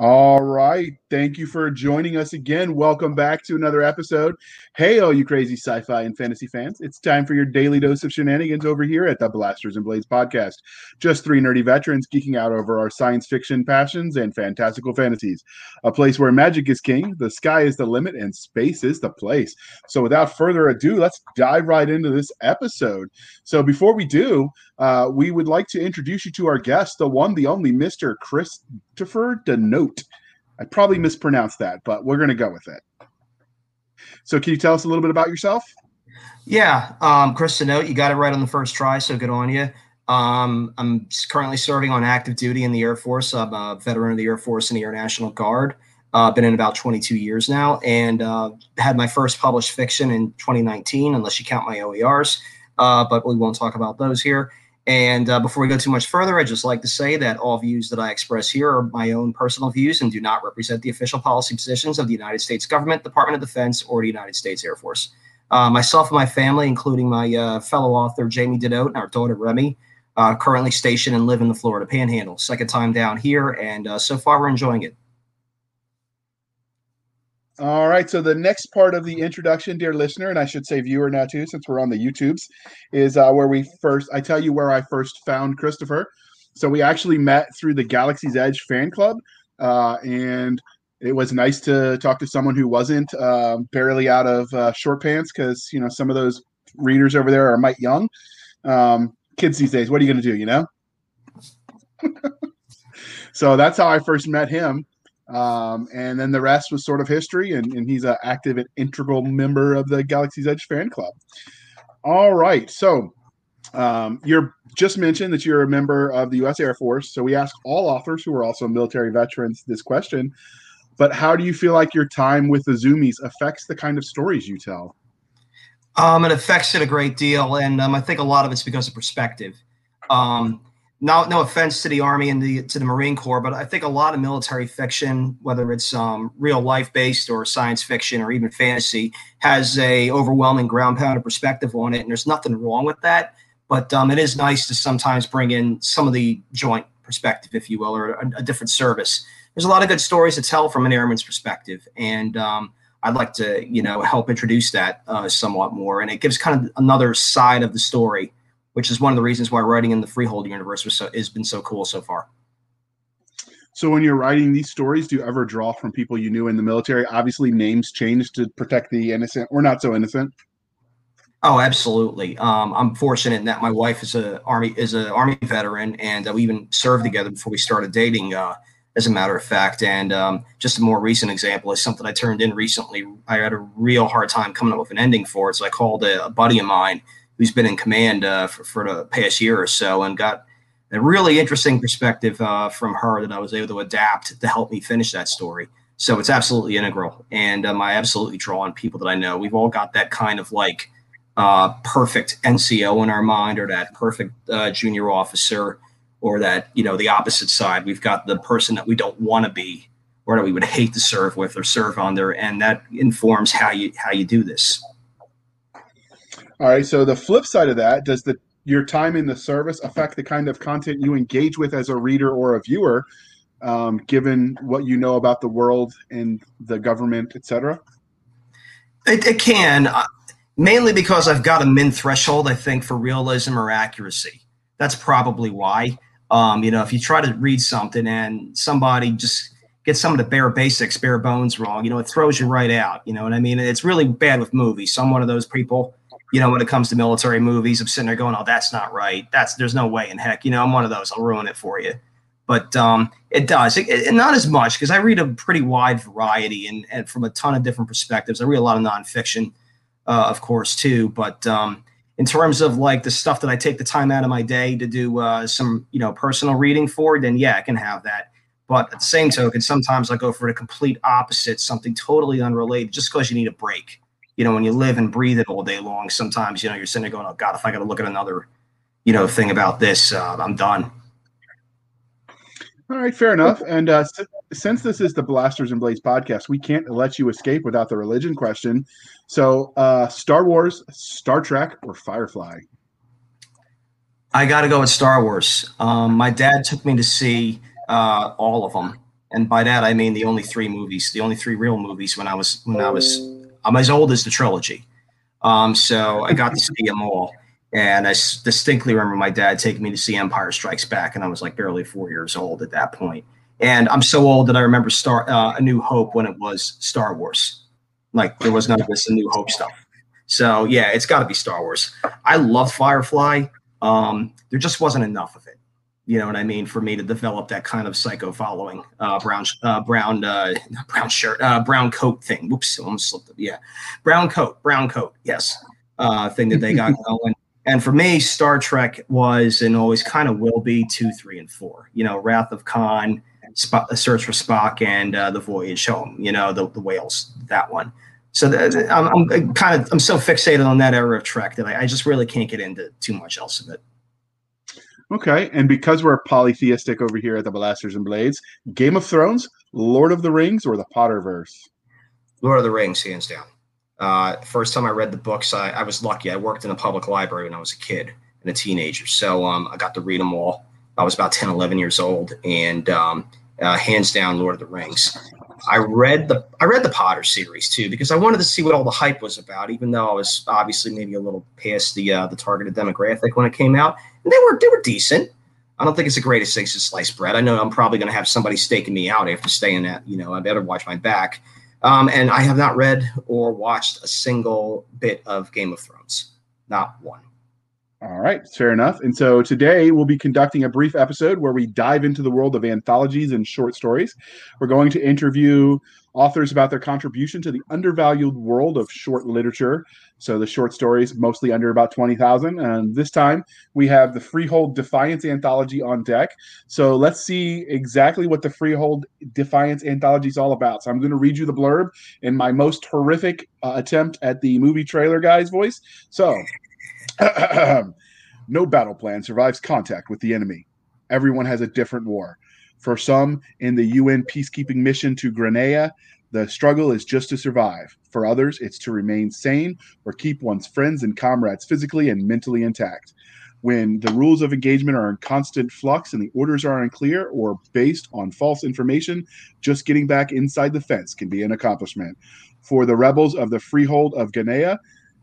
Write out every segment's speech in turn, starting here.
All right. Thank you for joining us again. Welcome back to another episode. Hey, all you crazy sci fi and fantasy fans. It's time for your daily dose of shenanigans over here at the Blasters and Blades podcast. Just three nerdy veterans geeking out over our science fiction passions and fantastical fantasies. A place where magic is king, the sky is the limit, and space is the place. So, without further ado, let's dive right into this episode. So, before we do, uh, we would like to introduce you to our guest, the one, the only Mr. Christopher DiNote. I probably mispronounced that, but we're going to go with it. So, can you tell us a little bit about yourself? Yeah, um, Chris DiNote, you got it right on the first try, so good on you. Um, I'm currently serving on active duty in the Air Force. I'm a veteran of the Air Force and the Air National Guard. Uh, been in about 22 years now, and uh, had my first published fiction in 2019, unless you count my OERs. Uh, but we won't talk about those here. And uh, before we go too much further, I'd just like to say that all views that I express here are my own personal views and do not represent the official policy positions of the United States government, Department of Defense, or the United States Air Force. Uh, myself and my family, including my uh, fellow author Jamie DiNote and our daughter Remy, uh, currently stationed and live in the Florida Panhandle. Second time down here, and uh, so far we're enjoying it. All right. So the next part of the introduction, dear listener, and I should say viewer now too, since we're on the YouTubes, is uh, where we first. I tell you where I first found Christopher. So we actually met through the Galaxy's Edge fan club, uh, and it was nice to talk to someone who wasn't uh, barely out of uh, short pants because you know some of those readers over there are might young. Um, kids these days, what are you going to do? You know. so that's how I first met him. Um, and then the rest was sort of history, and, and he's an active and integral member of the Galaxy's Edge fan club. All right, so um, you're just mentioned that you're a member of the U.S. Air Force. So we ask all authors who are also military veterans this question. But how do you feel like your time with the Zoomies affects the kind of stories you tell? Um, it affects it a great deal, and um, I think a lot of it's because of perspective. Um, no, no offense to the Army and the to the Marine Corps, but I think a lot of military fiction, whether it's um, real life based or science fiction or even fantasy, has a overwhelming ground pound perspective on it, and there's nothing wrong with that. But um, it is nice to sometimes bring in some of the joint perspective, if you will, or a, a different service. There's a lot of good stories to tell from an airman's perspective, and um, I'd like to, you know, help introduce that uh, somewhat more, and it gives kind of another side of the story which is one of the reasons why writing in the Freehold universe was so, has been so cool so far. So when you're writing these stories, do you ever draw from people you knew in the military? Obviously, names change to protect the innocent or not so innocent. Oh, absolutely. Um, I'm fortunate in that my wife is a army is an army veteran, and uh, we even served together before we started dating. Uh, as a matter of fact, and um, just a more recent example is something I turned in recently. I had a real hard time coming up with an ending for it, so I called a, a buddy of mine who's been in command uh, for, for the past year or so and got a really interesting perspective uh, from her that I was able to adapt to help me finish that story. So it's absolutely integral. And um, I absolutely draw on people that I know. We've all got that kind of like uh, perfect NCO in our mind or that perfect uh, junior officer or that, you know, the opposite side. We've got the person that we don't want to be or that we would hate to serve with or serve under. And that informs how you, how you do this. All right. So the flip side of that, does the your time in the service affect the kind of content you engage with as a reader or a viewer, um, given what you know about the world and the government, et cetera? It, it can, uh, mainly because I've got a min threshold, I think, for realism or accuracy. That's probably why. Um, you know, if you try to read something and somebody just gets some of the bare basics, bare bones wrong, you know, it throws you right out. You know what I mean? It's really bad with movies. So I'm one of those people you know, when it comes to military movies, I'm sitting there going, "Oh, that's not right. That's there's no way in heck." You know, I'm one of those. I'll ruin it for you. But um, it does, it, it, not as much because I read a pretty wide variety and, and from a ton of different perspectives. I read a lot of nonfiction, uh, of course, too. But um, in terms of like the stuff that I take the time out of my day to do uh, some, you know, personal reading for, then yeah, I can have that. But at the same token, sometimes I go for the complete opposite, something totally unrelated, just because you need a break you know, when you live and breathe it all day long, sometimes, you know, you're sitting there going, oh, God, if I got to look at another, you know, thing about this, uh, I'm done. All right, fair enough. And uh, since this is the Blasters and Blades podcast, we can't let you escape without the religion question. So, uh, Star Wars, Star Trek, or Firefly? I got to go with Star Wars. Um, my dad took me to see uh, all of them and by that I mean the only three movies, the only three real movies when I was when I was I'm as old as the trilogy. Um, so I got to see them all. And I distinctly remember my dad taking me to see Empire Strikes Back, and I was like barely four years old at that point. And I'm so old that I remember Star uh, A New Hope when it was Star Wars. Like there was none of this A New Hope stuff. So yeah, it's got to be Star Wars. I love Firefly. Um, there just wasn't enough of. You know what I mean? For me to develop that kind of psycho following, uh, brown, uh, brown, uh, brown shirt, uh, brown coat thing. Whoops, almost slipped. Up. Yeah, brown coat, brown coat. Yes, uh, thing that they got going. And for me, Star Trek was and always kind of will be two, three, and four. You know, Wrath of Khan, Sp- Search for Spock, and uh, The Voyage Home. You know, the, the whales, that one. So the, I'm, I'm, kind of I'm so fixated on that era of Trek that I, I just really can't get into too much else of it. Okay, and because we're polytheistic over here at the Blasters and Blades, Game of Thrones, Lord of the Rings, or the Potterverse? Lord of the Rings, hands down. Uh, first time I read the books, I, I, was lucky. I worked in a public library when I was a kid and a teenager. So um, I got to read them all. I was about 10, 11 years old. And um, uh, hands down, Lord of the Rings. I read the I read the Potter series too because I wanted to see what all the hype was about, even though I was obviously maybe a little past the uh, the targeted demographic when it came out. They were they were decent. I don't think it's the greatest thing to sliced bread. I know I'm probably going to have somebody staking me out after staying at you know I better watch my back. Um, and I have not read or watched a single bit of Game of Thrones. Not one. All right, fair enough. And so today we'll be conducting a brief episode where we dive into the world of anthologies and short stories. We're going to interview authors about their contribution to the undervalued world of short literature. So the short stories, mostly under about 20,000. And this time we have the Freehold Defiance anthology on deck. So let's see exactly what the Freehold Defiance anthology is all about. So I'm going to read you the blurb in my most horrific uh, attempt at the movie trailer guy's voice. So no battle plan survives contact with the enemy. Everyone has a different war. For some in the UN peacekeeping mission to Grenada, the struggle is just to survive. For others, it's to remain sane or keep one's friends and comrades physically and mentally intact. When the rules of engagement are in constant flux and the orders are unclear or based on false information, just getting back inside the fence can be an accomplishment. For the rebels of the Freehold of Grenada,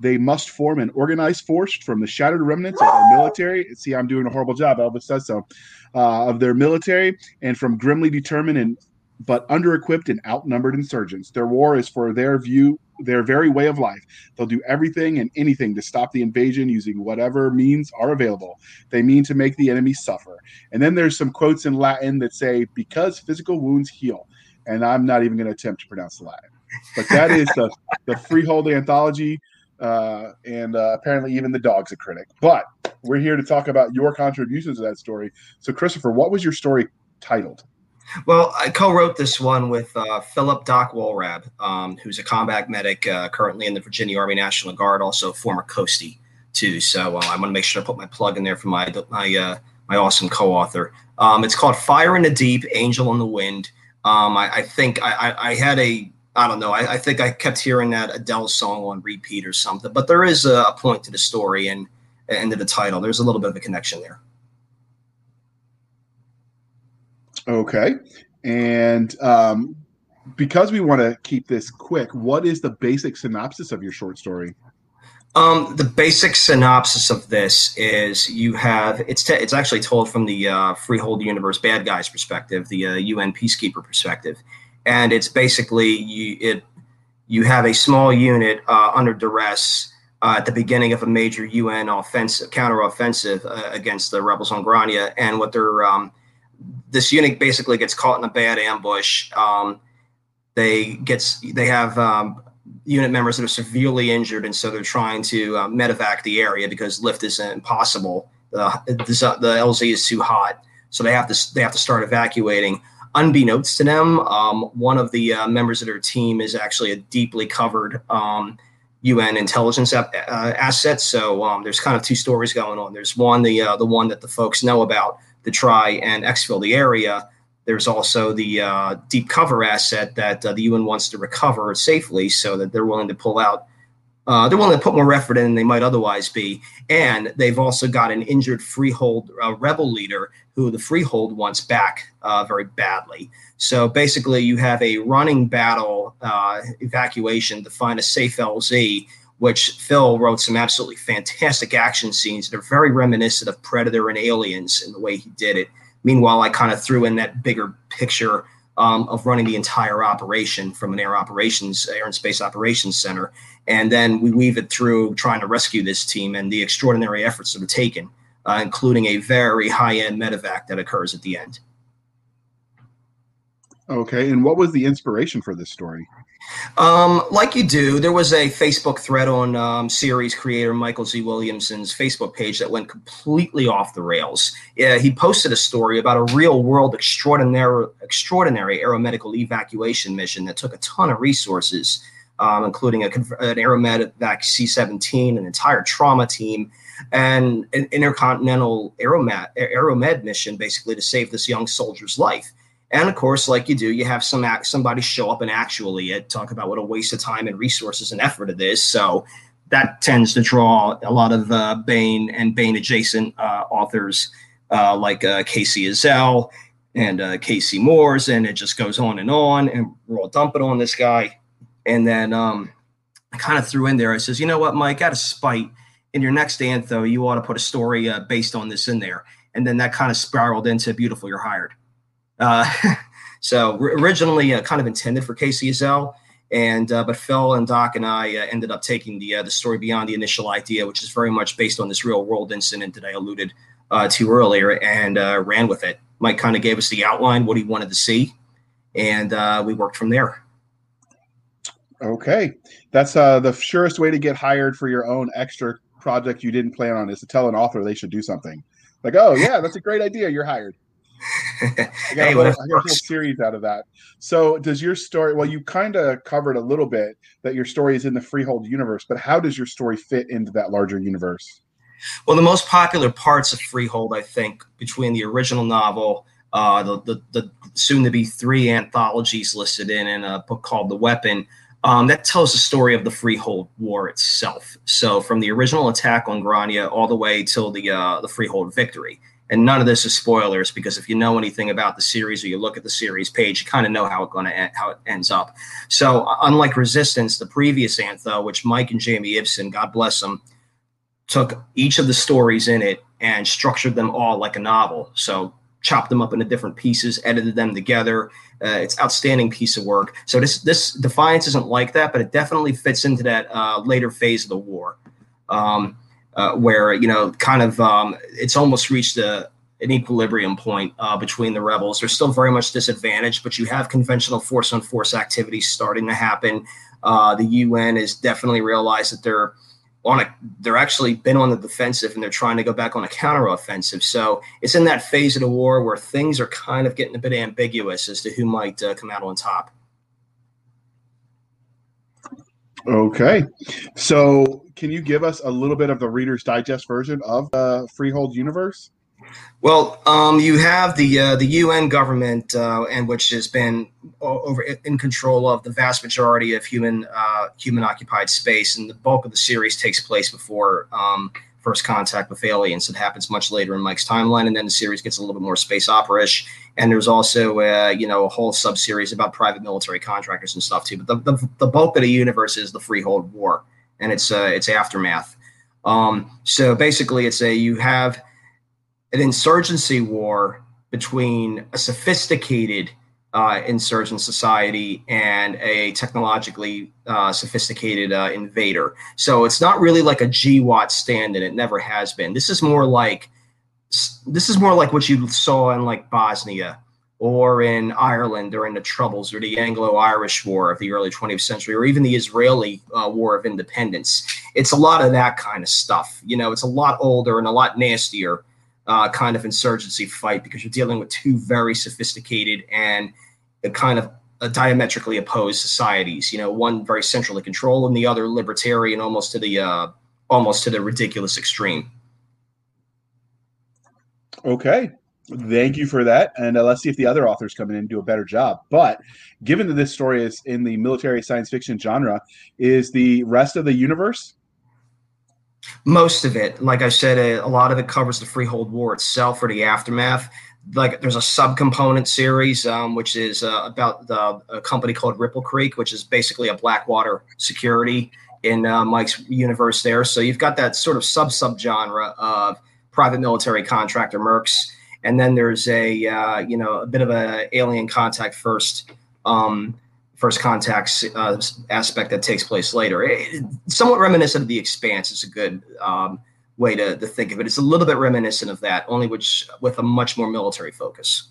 they must form an organized force from the shattered remnants of their military. See, I'm doing a horrible job. Elvis says so. Uh, of their military and from grimly determined and but under-equipped and outnumbered insurgents. Their war is for their view, their very way of life. They'll do everything and anything to stop the invasion using whatever means are available. They mean to make the enemy suffer. And then there's some quotes in Latin that say, "Because physical wounds heal." And I'm not even going to attempt to pronounce the Latin. But that is the the Freehold anthology uh, and uh, apparently even the dog's a critic. But we're here to talk about your contributions to that story. So, Christopher, what was your story titled? Well, I co-wrote this one with uh, Philip Doc Wohlrab, um, who's a combat medic uh, currently in the Virginia Army National Guard, also former Coastie too. So uh, I want to make sure I put my plug in there for my my uh, my awesome co-author. Um, it's called Fire in the Deep, Angel in the Wind. Um, I, I, think I, I had a I don't know. I, I, think I kept hearing that Adele song on repeat or something. But there is a, a point to the story and and to the title. There's a little bit of a connection there. Okay, and um, because we want to keep this quick, what is the basic synopsis of your short story? Um, the basic synopsis of this is you have it's te- it's actually told from the uh, Freehold Universe bad guys perspective, the uh, UN peacekeeper perspective and it's basically you it you have a small unit uh, under duress uh, at the beginning of a major UN offensive counteroffensive uh, against the rebels on Grainne, and what they're um, this unit basically gets caught in a bad ambush. Um, they gets they have um, unit members that are severely injured, and so they're trying to uh, medevac the area because lift is impossible. The, the LZ is too hot, so they have to they have to start evacuating unbeknownst to them, um, one of the uh, members of their team is actually a deeply covered um, UN intelligence uh, asset. So um, there's kind of two stories going on. There's one, the uh, the one that the folks know about to try and exfil the area. There's also the uh, deep cover asset that uh, the UN wants to recover safely, so that they're willing to pull out Uh, they're willing to put more effort in than they might otherwise be. And they've also got an injured Freehold uh, rebel leader who the Freehold wants back uh, very badly. So basically, you have a running battle uh, evacuation to find a safe LZ, which Phil wrote some absolutely fantastic action scenes that are very reminiscent of Predator and Aliens in the way he did it. Meanwhile, I kind of threw in that bigger picture um, of running the entire operation from an air operations, air and space operations center. And then we weave it through trying to rescue this team and the extraordinary efforts that are taken, uh, including a very high end medevac that occurs at the end. Okay. And what was the inspiration for this story? Um, like you do, there was a Facebook thread on um, series creator Michael Z. Williamson's Facebook page that went completely off the rails. Yeah, he posted a story about a real world extraordinary, extraordinary aeromedical evacuation mission that took a ton of resources, um, including a, an aeromedevac C 17, an entire trauma team, and an intercontinental aeromed, aeromed mission basically to save this young soldier's life. And of course, like you do, you have some somebody show up and actually uh, talk about what a waste of time and resources and effort it is. So that tends to draw a lot of uh, Baen and Baen adjacent uh, authors uh, like uh, Kacey Ezell and uh, Casey Moores, and it just goes on and on. And we're all dumping on this guy. And then um, I kind of threw in there. I says, you know what, Mike, out of spite, in your next antho, you ought to put a story based on this in there. And then that kind of spiraled into "Beautiful, You're Hired." Uh, so originally uh, kind of intended for Kacey Ezell, and uh, but Phil and Doc and I uh, ended up taking the uh, the story beyond the initial idea, which is very much based on this real world incident that I alluded uh, to earlier, and ran with it. Mike kind of gave us the outline, what he wanted to see, and we worked from there. Okay, that's uh, the surest way to get hired for your own extra project you didn't plan on is to tell an author they should do something. Like, oh yeah, that's a great idea. You're hired. I got, hey, a, whole, I got a whole series out of that. So, does your story? Well, you kind of covered a little bit that your story is in the Freehold universe, but how does your story fit into that larger universe? Well, the most popular parts of Freehold, I think, between the original novel, uh, the, the, the soon to be three anthologies listed in, and a book called The Weapon, um, that tells the story of the Freehold War itself. So, from the original attack on Grainne all the way till the uh, the Freehold victory and none of this is spoilers because if you know anything about the series or you look at the series page, you kind of know how it going to how it ends up. So unlike Resistance, the previous antho, which Mike and Jamie Ibson, God bless them, took each of the stories in it and structured them all like a novel. So chopped them up into different pieces, edited them together. Uh, it's outstanding piece of work. So this this Defiance isn't like that, but it definitely fits into that uh, later phase of the war. Um, uh, where you know kind of um, it's almost reached a, an equilibrium point uh, between the rebels. They're still very much disadvantaged, but you have conventional force on force activities starting to happen. Uh, the UN has definitely realized that they're on a they're actually been on the defensive and they're trying to go back on a counteroffensive. So it's in that phase of the war where things are kind of getting a bit ambiguous as to who might uh, come out on top. Okay. So, can you give us a little bit of the Reader's Digest version of the Freehold universe? Well, um, you have the uh, the UN government, uh, and which has been over in control of the vast majority of human uh, human occupied space, and the bulk of the series takes place before um, first contact with aliens. It happens much later in Mike's timeline, and then the series gets a little bit more space opera-ish. And there's also, uh, you know, a whole sub-series about private military contractors and stuff too. But the, the, the bulk of the universe is the Freehold War and its uh, its aftermath. Um, so basically, it's a you have an insurgency war between a sophisticated uh, insurgent society and a technologically uh, sophisticated uh, invader. So it's not really like a GWOT stand, and it never has been. This is more like this is more like what you saw in like Bosnia or in Ireland during the Troubles or the Anglo-Irish War of the early 20th century, or even the Israeli uh, War of Independence. It's a lot of that kind of stuff. You know, it's a lot older and a lot nastier. Uh, kind of insurgency fight because you're dealing with two very sophisticated and kind of uh, diametrically opposed societies. You know, one very centrally controlled, and the other libertarian, almost to the uh, almost to the ridiculous extreme. Okay, Thank you for that. And uh, let's see if the other authors come in and do a better job. But given that this story is in the military science fiction genre, is the rest of the universe? Most of it. Like I said, a, a lot of it covers the Freehold War itself or the aftermath. Like there's a subcomponent series, um, which is uh, about the, a company called Ripple Creek, which is basically a Blackwater security in uh, Mike's universe there. So you've got that sort of sub sub genre of private military contractor mercs and then there's a uh, you know a bit of a alien contact first um, first contact uh, aspect that takes place later. It, somewhat reminiscent of the Expanse is a good um, way to, to think of it. It's a little bit reminiscent of that, only which with a much more military focus.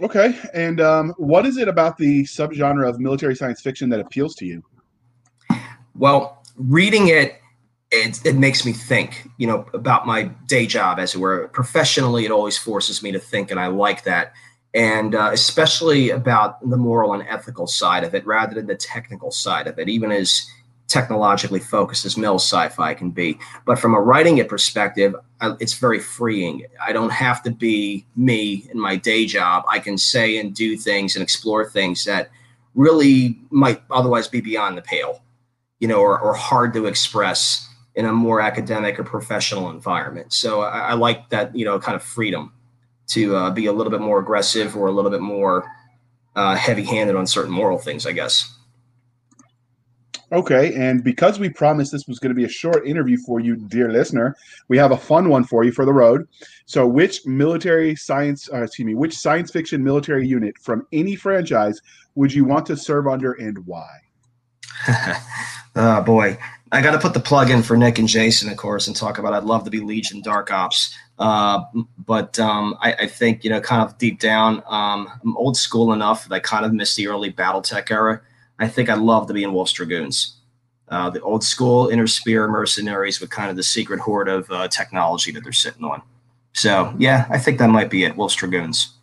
Okay, and um, what is it about the subgenre of military science fiction that appeals to you? Well, reading it it, it makes me think, you know, about my day job, as it were. Professionally, it always forces me to think, and I like that. And uh, especially about the moral and ethical side of it, rather than the technical side of it, even as technologically focused as mil sci-fi can be. But from a writing it perspective, it's very freeing. I don't have to be me in my day job. I can say and do things and explore things that really might otherwise be beyond the pale, you know, or, or hard to express in a more academic or professional environment. So I, I like that, you know, kind of freedom to uh, be a little bit more aggressive or a little bit more uh, heavy-handed on certain moral things, I guess. Okay, and because we promised this was going to be a short interview for you, dear listener, we have a fun one for you for the road. So, which military science, uh, excuse me, which science fiction military unit from any franchise would you want to serve under, and why? oh boy, I got to put the plug in for Nick and Jason, of course, and talk about I'd love to be Legion Dark Ops. Uh, but um, I, I, think, you know, kind of deep down, um, I'm old school enough that I kind of miss the early Battletech era. I think I'd love to be in Wolf's Dragoons. Uh, the old school Inner Sphere mercenaries with kind of the secret hoard of uh, technology that they're sitting on. So, yeah, I think that might be it. Wolf's Dragoons.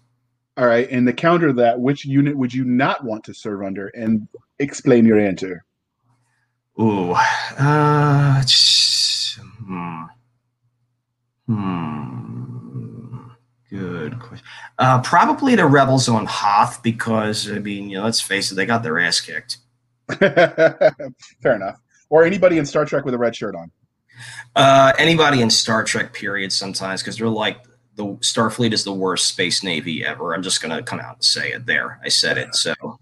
All right. And the counter to that, which unit would you not want to serve under? And explain your answer. Ooh. Uh, hmm. Hmm. Good question. Uh, probably the rebels on Hoth because I mean, you know, let's face it, they got their ass kicked. Fair enough. Or anybody in Star Trek with a red shirt on. Uh, anybody in Star Trek, period. Sometimes because they're like the Starfleet is the worst space navy ever. I'm just gonna come out and say it. There, I said it. So.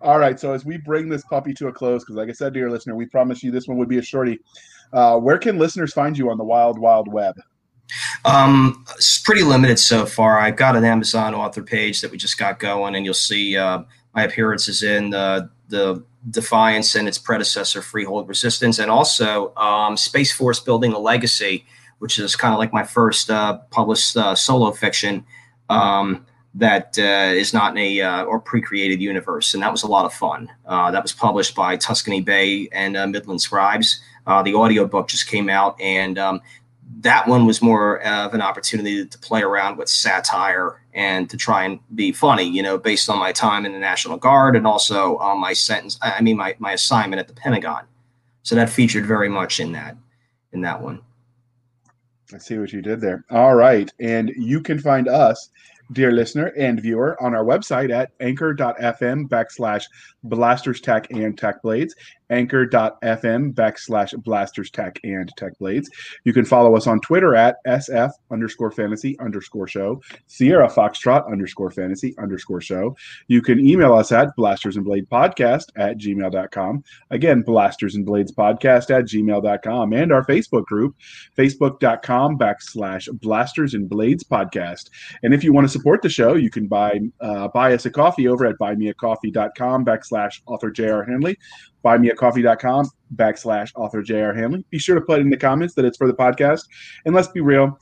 All right. So as we bring this puppy to a close, because like I said, dear listener, we promised you this one would be a shorty. Uh, where can listeners find you on the wild, wild web? Um, it's pretty limited so far. I've got an Amazon author page that we just got going, and you'll see uh, my appearances in uh, the Defiance and its predecessor, Freehold Resistance, and also um, Space Force Building a Legacy, which is kind of like my first uh, published uh, solo fiction. Um, that uh, is not in a uh, or pre-created universe, and that was a lot of fun. Uh, that was published by Tuscany Bay and Midland Scribes. The audiobook just came out, and um, that one was more of an opportunity to play around with satire and to try and be funny, you know, based on my time in the National Guard and also on my sentence. I mean, my my assignment at the Pentagon. So that featured very much in that in that one. I see what you did there. All right, and you can find us dear listener and viewer, on our website at anchor.fm backslash blasters tech and tech blades anchor.fm backslash blasters tech and tech blades. You can follow us on Twitter at SF underscore fantasy underscore show, Sierra Foxtrot underscore fantasy underscore show. You can email us at blasters and blade podcast at gmail.com. Again, blasters and blades podcast at gmail.com and our Facebook group, facebook.com backslash blasters and blades podcast. And if you want to support the show, you can buy, uh, buy us a coffee over at buymeacoffee.com backslash author J.R. Handley buymeacoffee.com backslash author J.R. Handley. Be sure to put in the comments that it's for the podcast. And let's be real,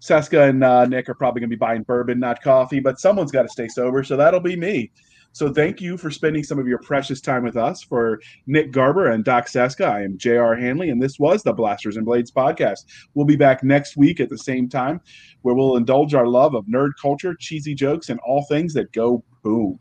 Cisca and uh, Nick are probably going to be buying bourbon, not coffee, but someone's got to stay sober. So that'll be me. So thank you for spending some of your precious time with us. For Nick Garber and Doc Cisca, I am J.R. Handley, and this was the Blasters and Blades podcast. We'll be back next week at the same time where we'll indulge our love of nerd culture, cheesy jokes, and all things that go boom.